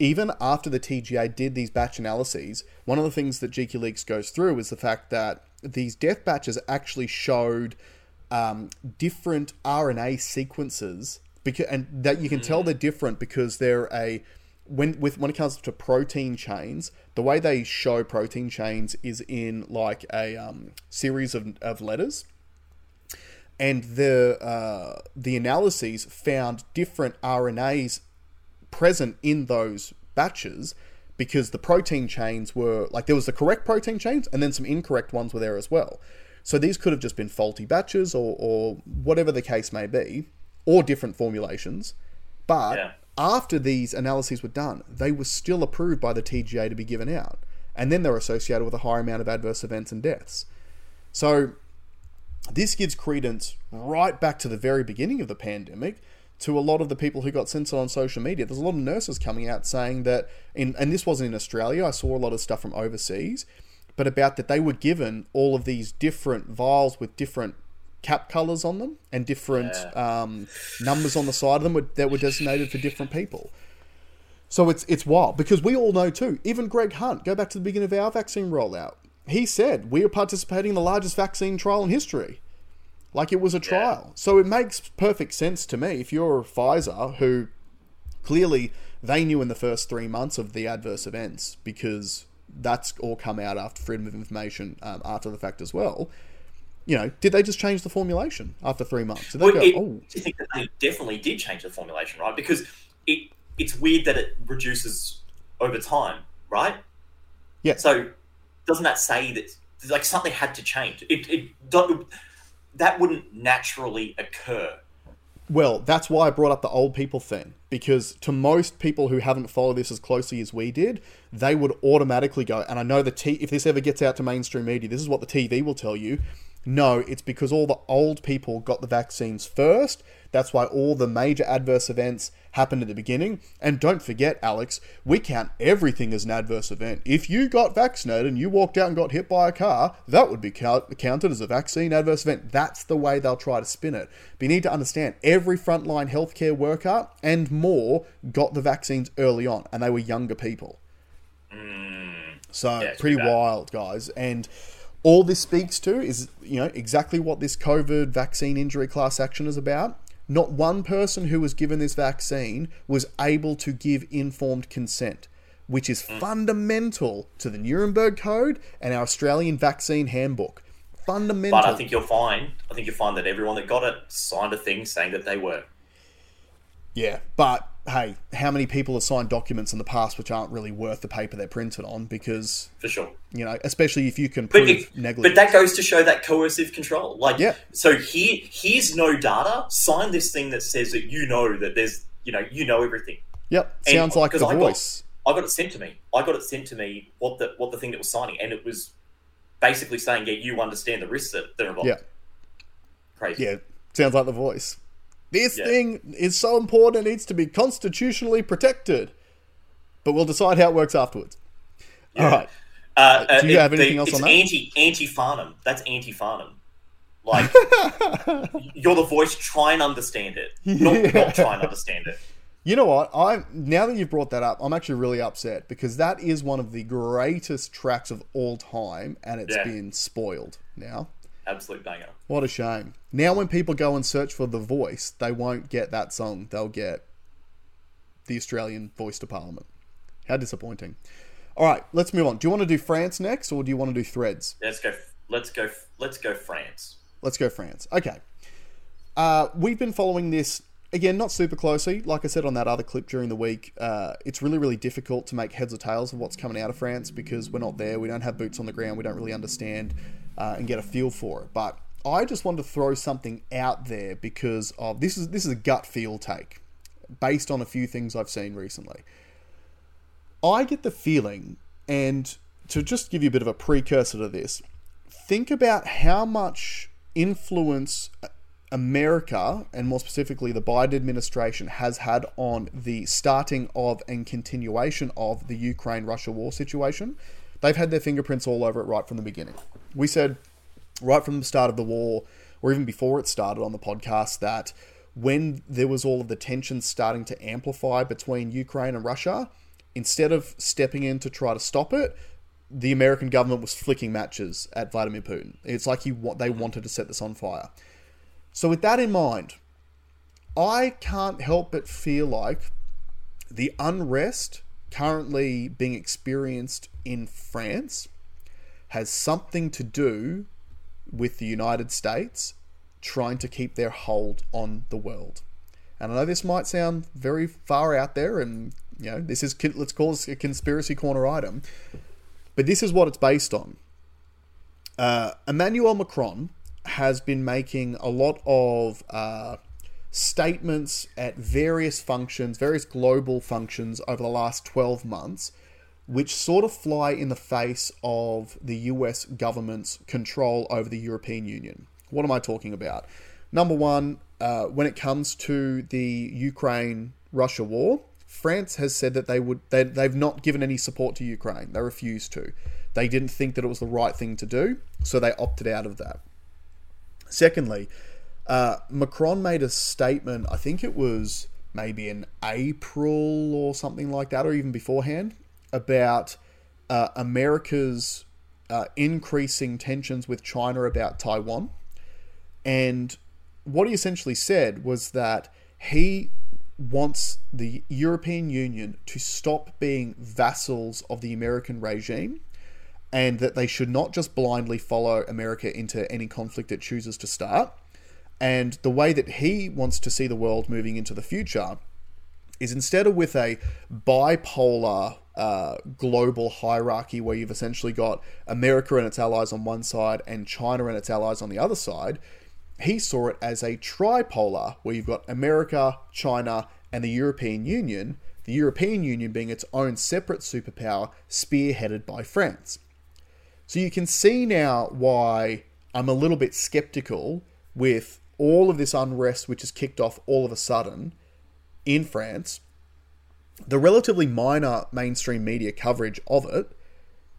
even after the TGA did these batch analyses, one of the things that JikkyLeaks goes through is the fact that these death batches actually showed um, different RNA sequences because and that you can tell they're different because they're a when with when it comes to protein chains, the way they show protein chains is in like a um, series of, of letters, and the uh, the analyses found different RNAs present in those batches because the protein chains were like there was the correct protein chains and then some incorrect ones were there as well. So these could have just been faulty batches or, or whatever the case may be, or different formulations. But Yeah. after these analyses were done, they were still approved by the TGA to be given out. And then they're associated with a higher amount of adverse events and deaths. So this gives credence right back to the very beginning of the pandemic to a lot of the people who got censored on social media. There's a lot of nurses coming out saying that, in, and this wasn't in Australia, I saw a lot of stuff from overseas, but about that they were given all of these different vials with different cap colors on them and different um, numbers on the side of them were, that were designated for different people. So it's it's wild because we all know too. Even Greg Hunt, go back to the beginning of our vaccine rollout. He said we are participating in the largest vaccine trial in history, like it was a trial. So it makes perfect sense to me if you're Pfizer, who clearly they knew in the first three months of the adverse events because that's all come out after freedom of information um, after the fact as well. You know, did they just change the formulation after three months? Did they Well, go, it, oh, I think that they definitely did change the formulation, right? Because it it's weird that it reduces over time, right? Yeah. So doesn't that say that like something had to change? It it don't, that wouldn't naturally occur. Well, that's why I brought up the old people thing. Because to most people who haven't followed this as closely as we did, they would automatically go, and I know the T if this ever gets out to mainstream media, this is what the TV will tell you. No, it's because all the old people got the vaccines first. That's why all the major adverse events happened at the beginning. And don't forget, Alex, we count everything as an adverse event. If you got vaccinated and you walked out and got hit by a car, that would be count- counted as a vaccine adverse event. That's the way they'll try to spin it. But you need to understand every frontline healthcare worker and more got the vaccines early on, and they were younger people. So Yeah, pretty wild, guys. And all this speaks to is, you know, exactly what this COVID vaccine injury class action is about. Not one person who was given this vaccine was able to give informed consent, which is Mm. fundamental to the Nuremberg Code and our Australian vaccine handbook. Fundamental. But I think you'll find I think you'll find that everyone that got it signed a thing saying that they were. Yeah, but hey, how many people have signed documents in the past which aren't really worth the paper they're printed on? Because For sure. you know, especially if you can But, prove it, negligence. but that goes to show that coercive control. Like, Yeah. so here, here's no data. Sign this thing that says that you know that there's, you know, you know everything. yep, And- sounds like the I got- voice. I got it sent to me. I got it sent to me what the what the thing that was signing, and it was basically saying, "Yeah, you understand the risks that that are involved." Yeah. Crazy. Yeah, sounds like the voice. This Yeah. thing is so important, it needs to be constitutionally protected. But we'll decide how it works afterwards. All right. Uh, uh, do you it- have anything the- else on that? Anti anti Farnham. That's anti Farnham. Like you're the voice. Try and understand it. Not, not try and understand it. You know what? I now that you've brought that up, I'm actually really upset because that is one of the greatest tracks of all time, and it's Yeah. been spoiled now. Absolute banger. What a shame. Now, when people go and search for The Voice, they won't get that song. They'll get the Australian Voice to Parliament. How disappointing. All right, let's move on. Do you want to do France next, or do you want to do Threads? Let's go. Let's go. Let's go. France. Let's go France. Okay. Uh, we've been following this again, not super closely. Like I said on that other clip during the week, uh, it's really, really difficult to make heads or tails of what's coming out of France because we're not there. We don't have boots on the ground. We don't really understand uh, and get a feel for it. But I just wanted to throw something out there because of this is this is a gut feel take based on a few things I've seen recently. I get the feeling, and to just give you a bit of a precursor to this, think about how much influence America, and more specifically the Biden administration, has had on the starting of and continuation of the Ukraine Russia war situation. They've had their fingerprints all over it right from the beginning. We said right from the start of the war, or even before it started on the podcast, that when there was all of the tensions starting to amplify between Ukraine and Russia, instead of stepping in to try to stop it, the American government was flicking matches at Vladimir Putin. It's like he they wanted to set this on fire. So, with that in mind, I can't help but feel like the unrest currently being experienced in France has something to do with the United States trying to keep their hold on the world. And I know this might sound very far out there, and you know this is let's call this a conspiracy corner item, but this is what it's based on. Uh, Emmanuel Macron has been making a lot of uh, statements at various functions, various global functions over the last 12 months, which sort of fly in the face of the US government's control over the European Union. What am I talking about? Number one, uh, when it comes to the Ukraine Russia war, France has said that they would they, they've not given any support to Ukraine. They refused to. They didn't think that it was the right thing to do, so they opted out of that. Secondly, uh, Macron made a statement, I think it was maybe in April or something like that, or even beforehand, about uh, America's uh, increasing tensions with China about Taiwan. And what he essentially said was that he wants the European Union to stop being vassals of the American regime and that they should not just blindly follow America into any conflict it chooses to start. And the way that he wants to see the world moving into the future is instead of with a bipolar uh, global hierarchy where you've essentially got America and its allies on one side and China and its allies on the other side, he saw it as a tripolar where you've got America, China, and the European Union, the European Union being its own separate superpower spearheaded by France. So you can see now why I'm a little bit skeptical with all of this unrest which has kicked off all of a sudden in France, the relatively minor mainstream media coverage of it,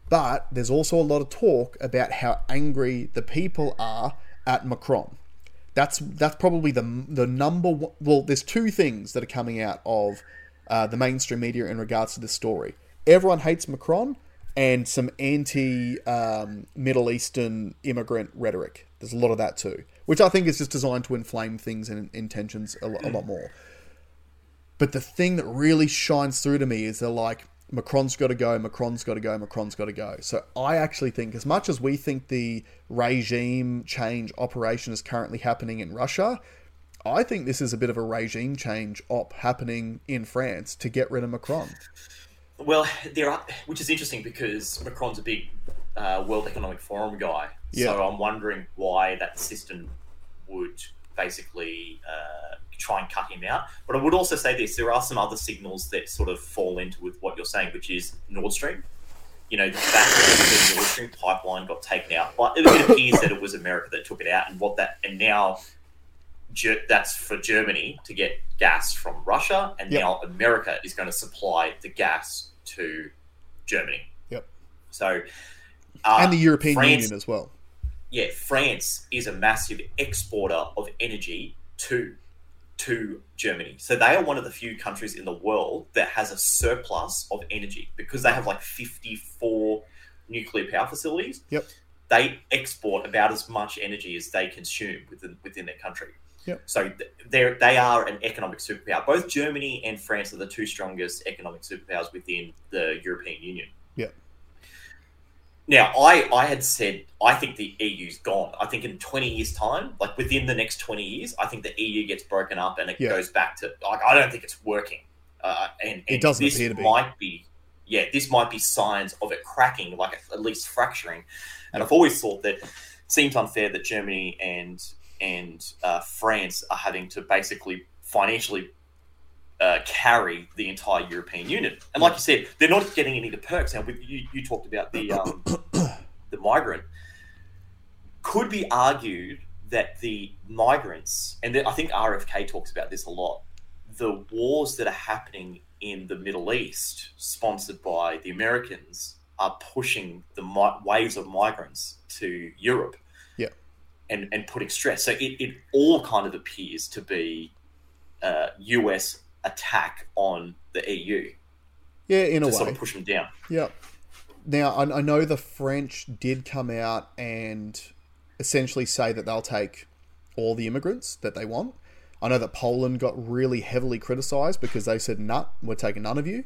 but there's also a lot of talk about how angry the people are at Macron. That's that's probably the the number one. Well, there's two things that are coming out of uh, the mainstream media in regards to this story. Everyone hates Macron, and some anti um, Middle Eastern immigrant rhetoric. There's a lot of that too, which I think is just designed to inflame things and intentions a, a lot more. But the thing that really shines through to me is they're like, Macron's got to go, Macron's got to go, Macron's got to go. So I actually think, as much as we think the regime change operation is currently happening in Russia, I think this is a bit of a regime change op happening in France to get rid of Macron. Well, there are, which is interesting because Macron's a big uh, World Economic Forum guy. Yeah. So I'm wondering why that system would basically uh, try and cut him out. But I would also say this: there are some other signals that sort of fall into with what you're saying, which is Nord Stream. You know, the fact that the Nord Stream pipeline got taken out, but it, it appears that it was America that took it out, and what that and now that's for Germany to get gas from Russia, and yep. now America is going to supply the gas to Germany. Yep. So, uh, and the European France, Union as well. Yeah, France is a massive exporter of energy to to Germany. So they are one of the few countries in the world that has a surplus of energy because they have like 54 nuclear power facilities. Yep. They export about as much energy as they consume within within their country. Yep. So they they are an economic superpower. Both Germany and France are the two strongest economic superpowers within the European Union. Now, I, I had said I think the EU's gone. I think in 20 years' time, like within the next 20 years, I think the EU gets broken up and it Yeah. goes back to like I don't think it's working. Uh, and, and doesn't this appear to be. might be, yeah, this might be signs of it cracking, like at least fracturing. And I've always thought that it seems unfair that Germany and and uh, France are having to basically financially uh, carry the entire European Union. And like you said, they're not getting any of the perks. Now, you, you talked about the um, the migrant. Could be argued that the migrants, and I think RFK talks about this a lot, the wars that are happening in the Middle East, sponsored by the Americans, are pushing the mi- waves of migrants to Europe. Yeah. And, and putting stress. So it, it all kind of appears to be uh, US attack on the EU Yeah, in a to way. sort of push them down. Yeah. Now, I, I know the French did come out and essentially say that they'll take all the immigrants that they want. I know that Poland got really heavily criticised because they said, "Nah, we're taking none of you."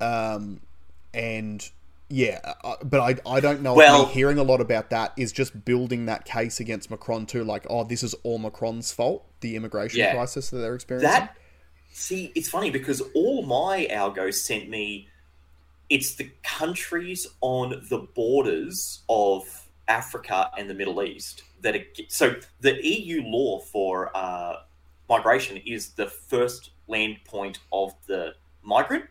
Um, and yeah, but I, I don't know. Well- hearing a lot about that is just building that case against Macron too. Like, oh, this is all Macron's fault, the immigration Yeah. crisis that they're experiencing. That see, it's funny because all my algo sent me. It's the countries on the borders of Africa and the Middle East that are, so the EU law for uh, migration is the first land point of the migrant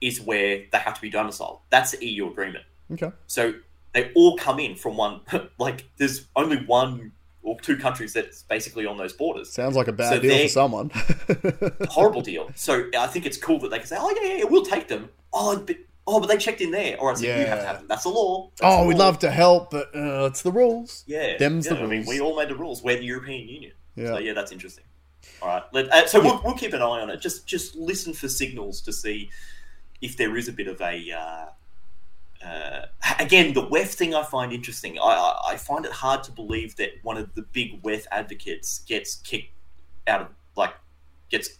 is where they have to be domiciled. That's the EU agreement. okay. So they all come in from one. Like there's only one or two countries that's basically on those borders Sounds like a bad So deal for someone. horrible deal. So I think it's cool that they can say, "Oh yeah, yeah, yeah, we'll take them." Oh, but oh, but they checked in there, or I said, "You have to have them." That's the law. That's oh, the we'd law. love to help, but uh, it's the rules. Yeah, Them's yeah, the I mean, rules. we all made the rules. We're the European Union. Yeah. So yeah, that's interesting. All right, Let, uh, so we'll, we'll keep an eye on it. Just just listen for signals to see if there is a bit of a. Uh, uh, again, the WEF thing I find interesting. I, I I find it hard to believe that one of the big WEF advocates gets kicked out of like gets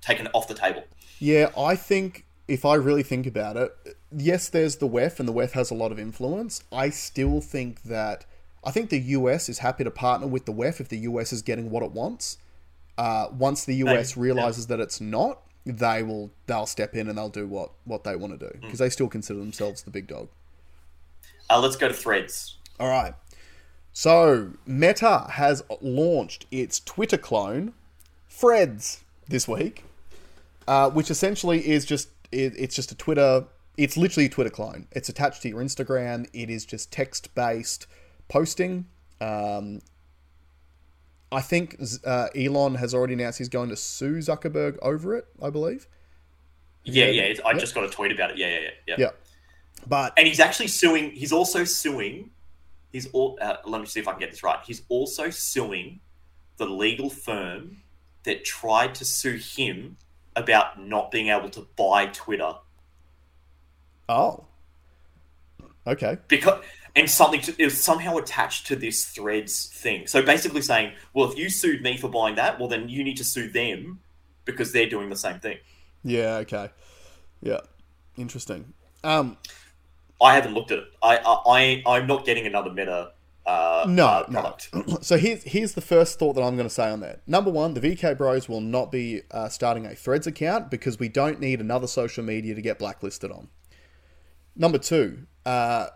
taken off the table. Yeah, I think if I really think about it, yes, there's the WEF, and the WEF has a lot of influence. I still think that I think the US is happy to partner with the WEF if the US is getting what it wants. Uh, once the US realizes that it's not, they will they'll step in and they'll do what what they want to do because they still consider themselves the big dog. Uh, let's go to threads. All right. So, Meta has launched its Twitter clone, Threads, this week, uh, which essentially is just it, it's just a Twitter. It's literally a Twitter clone. It's attached to your Instagram. It is just text based posting. Um, I think uh, Elon has already announced he's going to sue Zuckerberg over it. I believe. Yeah, yeah. It's, I Yep. just got a tweet about it. Yeah, yeah, yeah. yeah. Yeah. But And he's actually suing. He's also suing. He's all. Uh, let me see if I can get this right. He's also suing the legal firm that tried to sue him about not being able to buy Twitter oh, okay. because and something to, was somehow attached to this threads thing. So basically saying, well, if you sued me for buying that, well, then you need to sue them because they're doing the same thing. Yeah. Okay. Yeah. Interesting. Um. I haven't looked at it. I I, I I'm not getting another meta. Uh, No, uh, no. So here's here's the first thought that I'm going to say on that. Number one, the VK Bros will not be uh, starting a Threads account because we don't need another social media to get blacklisted on. Number two, uh,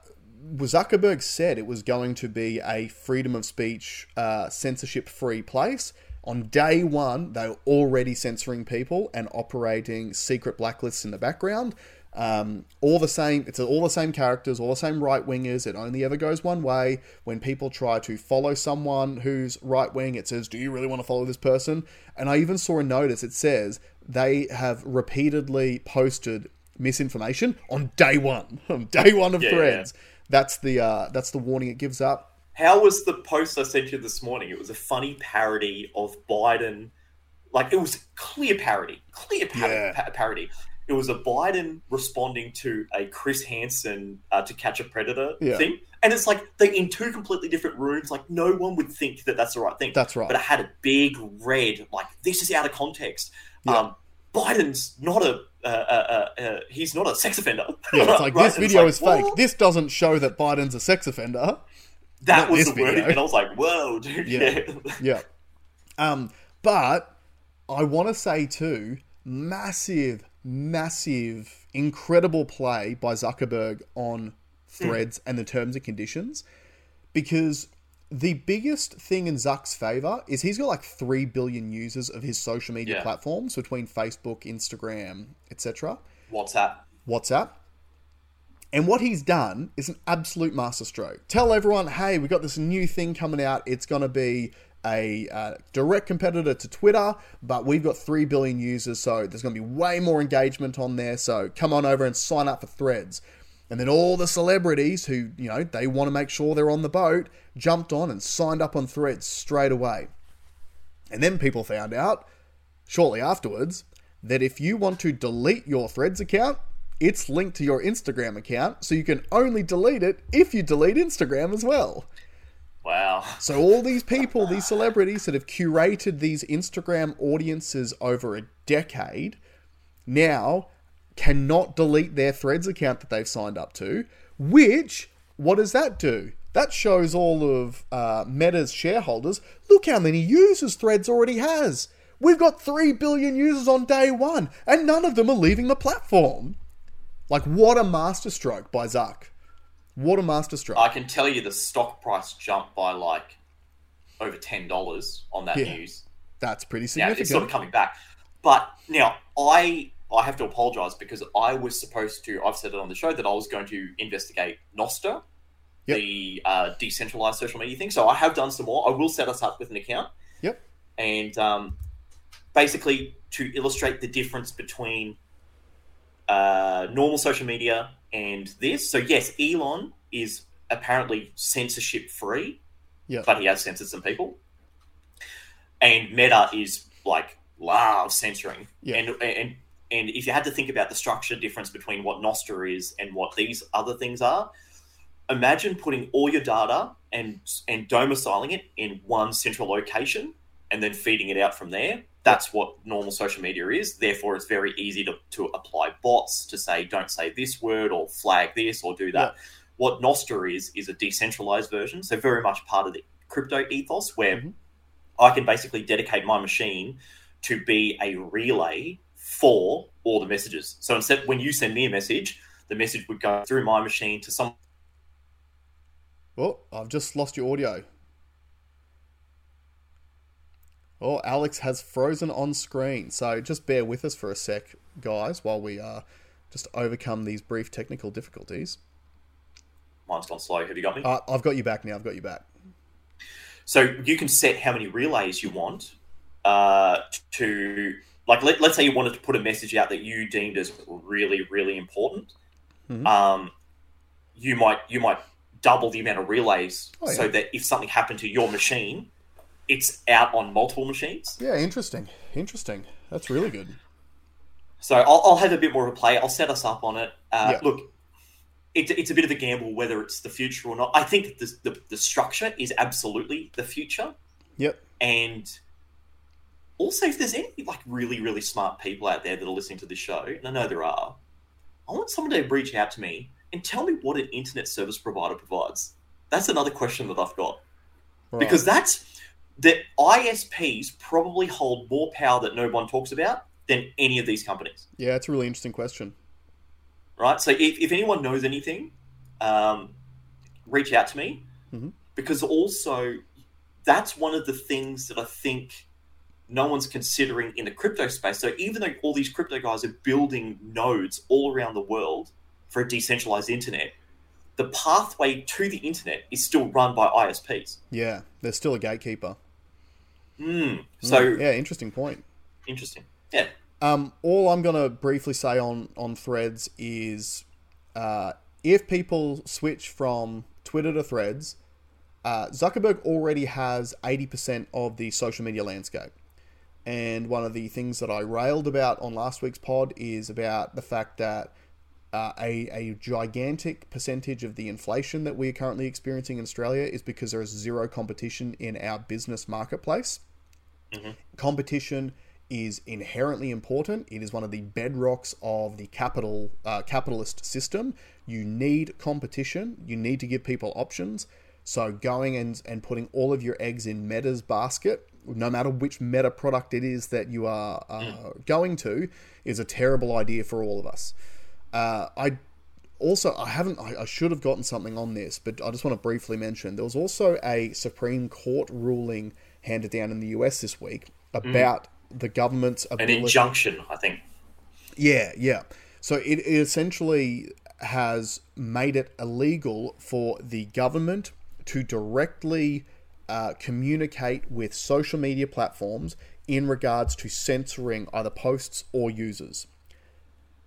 Zuckerberg said it was going to be a freedom of speech, uh, censorship free place. On day one, they were already censoring people and operating secret blacklists in the background. Um, all the same, it's all the same characters, all the same right wingers. It only ever goes one way. When people try to follow someone who's right wing, it says, "Do you really want to follow this person?" And I even saw a notice. It says they have repeatedly posted misinformation on day one, on day one of Yeah, Threads. That's the uh, that's the warning it gives up. How was the post I sent you this morning? It was a funny parody of Biden. Like it was clear parody, clear par- Yeah. pa- parody. It was a Biden responding to a Chris Hansen uh, to catch a predator Yeah. thing, and it's like they're in two completely different rooms. Like no one would think that that's the right thing. That's right. But it had a big red, like this is out of context. Yeah. Um, Biden's not a uh, uh, uh, he's not a sex offender. Yeah, it's like Right? this video like, is fake. what? This doesn't show that Biden's a sex offender. That not was the word, video. and I was like, "Whoa, dude!" Yeah. Yeah. Um, but I want to say too, massive, massive, incredible play by Zuckerberg on threads and the terms and conditions. Because the biggest thing in Zuck's favor is he's got like 3 billion users of his social media Yeah. platforms between Facebook, Instagram, etc. WhatsApp. WhatsApp. And what he's done is an absolute masterstroke. Tell everyone, hey, we got this new thing coming out. It's going to be a uh, direct competitor to Twitter, but we've got 3 billion users, so there's going to be way more engagement on there. So come on over and sign up for threads. And then all the celebrities who, you know, they want to make sure they're on the boat jumped on and signed up on threads straight away. And then people found out shortly afterwards that if you want to delete your Threads account, it's linked to your Instagram account, so you can only delete it if you delete Instagram as well. Wow. So all these people, these celebrities that have curated these Instagram audiences over a decade, now cannot delete their Threads account that they've signed up to. Which, what does that do? That shows all of uh, Meta's shareholders. Look how many users Threads already has. We've got three billion users on day one, and none of them are leaving the platform. Like, what a masterstroke by Zuck. What a masterstroke. I can tell you the stock price jumped by like over ten dollars on that Yeah. news. That's pretty Now significant. it's sort of coming back, but now I I have to apologise because I was supposed to. I've said it on the show that I was going to investigate Nostr, Yep. the uh, decentralized social media thing. So I have done some more. I will set us up with an account Yep. and um, basically to illustrate the difference between uh, normal social media and this. So yes, Elon is apparently censorship free, Yep. but he has censored some people. And Meta is like loves censoring, Yeah. and and and if you had to think about the structure difference between what Nostr is and what these other things are, imagine putting all your data and and domiciling it in one central location and then feeding it out from there. That's what normal social media is. Therefore, it's very easy to, to apply bots to say, don't say this word or flag this or do that. What Nostr is, is a decentralized version. So, very much part of the crypto ethos where Mhm. I can basically dedicate my machine to be a relay for all the messages. So, instead, when you send me a message, the message would go through my machine to some Oh, I've just lost your audio. Oh, Alex has frozen on screen. So just bear with us for a sec, guys, while we uh, just overcome these brief technical difficulties. Mine's gone slow. Have you got me? Uh, I've got you back now. I've got you back. So you can set how many relays you want uh, to, like, let, let's say you wanted to put a message out that you deemed as really, really important. Mhm. Um, you might you might double the amount of relays Oh, yeah. so that if something happened to your machine, it's out on multiple machines. Yeah, interesting. Interesting. That's really good. So I'll, I'll have a bit more of a play. I'll set us up on it. Uh, Yeah. Look, it's it's a bit of a gamble whether it's the future or not. I think the, the, the structure is absolutely the future. Yep. And also, if there's any like really, really smart people out there that are listening to this show, and I know there are, I want someone to reach out to me and tell me what an internet service provider provides. That's another question that I've got Right. because that's that ISPs probably hold more power that no one talks about than any of these companies, yeah, it's a really interesting question. right? So if, if anyone knows anything, um, reach out to me Mhm. because also that's one of the things that I think no one's considering in the crypto space. So even though all these crypto guys are building nodes all around the world for a decentralized internet, the pathway to the internet is still run by ISPs. Yeah, there's still a gatekeeper. Mm. So yeah, interesting point. interesting. Yeah. Um, all I'm going to briefly say on, on threads is uh, if people switch from Twitter to threads, uh, Zuckerberg already has 80% of the social media landscape. And one of the things that I railed about on last week's pod is about the fact that uh, a, a gigantic percentage of the inflation that we are currently experiencing in Australia is because there is zero competition in our business marketplace. Mhm. Competition is inherently important. It is one of the bedrocks of the capital uh, capitalist system. You need competition. You need to give people options. So going and, and putting all of your eggs in Meta's basket, no matter which Meta product it is that you are uh, mm. going to, is a terrible idea for all of us. Uh, I also I haven't I, I, should have gotten something on this, but I just want to briefly mention there was also a Supreme Court ruling handed down in the US this week mm. about mm. the government's ability. An injunction, I think. Yeah, yeah. So it, it essentially has made it illegal for the government to directly uh, communicate with social media platforms in regards to censoring either posts or users.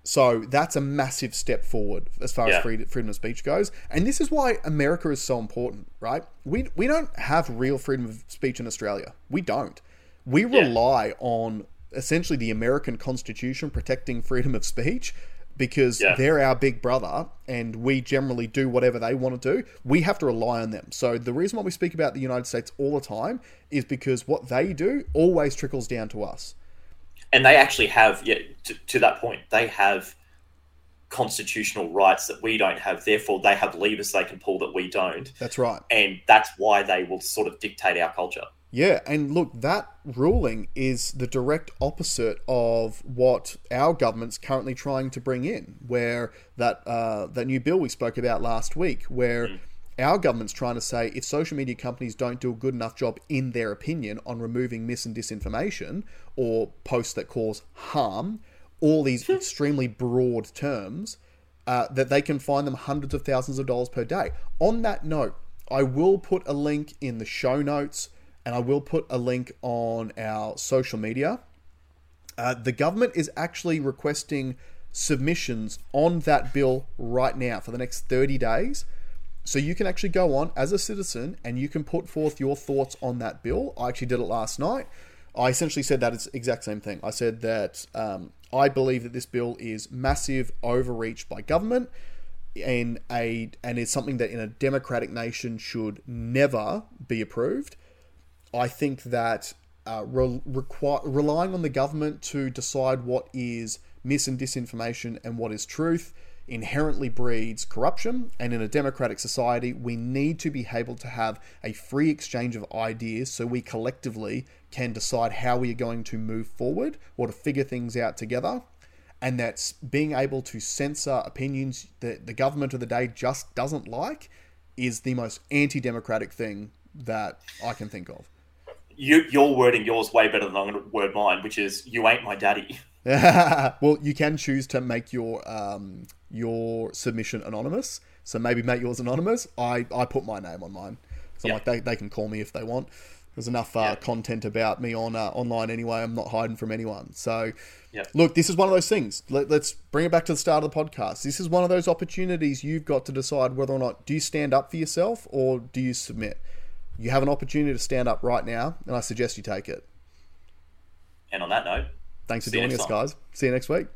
So that's a massive step forward as far yeah. as freedom, freedom of speech goes. And this is why America is so important, right? We, we don't have real freedom of speech in Australia. We don't. We rely yeah. on essentially the American Constitution protecting freedom of speech because yeah. they're our big brother and we generally do whatever they want to do. We have to rely on them. So the reason why we speak about the United States all the time is because what they do always trickles down to us. And they actually have, yeah, to, to that point, they have constitutional rights that we don't have. Therefore, they have levers they can pull that we don't. That's right. And that's why they will sort of dictate our culture. Yeah, and look, that ruling is the direct opposite of what our government's currently trying to bring in, where that uh, that new bill we spoke about last week, where mm. our government's trying to say if social media companies don't do a good enough job, in their opinion, on removing mis and disinformation or posts that cause harm, all these extremely broad terms, uh, that they can fine them hundreds of thousands of dollars per day. On that note, I will put a link in the show notes and I will put a link on our social media. Uh, the government is actually requesting submissions on that bill right now for the next 30 days. So you can actually go on as a citizen and you can put forth your thoughts on that bill. I actually did it last night. I essentially said that it's exact same thing. I said that um, I believe that this bill is massive overreach by government and a and is something that in a democratic nation should never be approved. I think that uh, re- require, relying on the government to decide what is mis and disinformation and what is truth inherently breeds corruption. And in a democratic society, we need to be able to have a free exchange of ideas so we collectively can decide how we are going to move forward or to figure things out together. And that's being able to censor opinions that the government of the day just doesn't like is the most anti democratic thing that I can think of you, you're wording yours way better than I'm going to word mine, which is "You ain't my daddy." well, you can choose to make your um, your submission anonymous. So maybe make yours anonymous. I, I put my name on mine. So I'm like they, they can call me if they want. There's enough uh, content about me on uh, online anyway. I'm not hiding from anyone. So look, this is one of those things. Let, let's bring it back to the start of the podcast. This is one of those opportunities you've got to decide whether or not do you stand up for yourself or do you submit. You have an opportunity to stand up right now, and I suggest you take it. And on that note, thanks for joining us, time. guys. See you next week.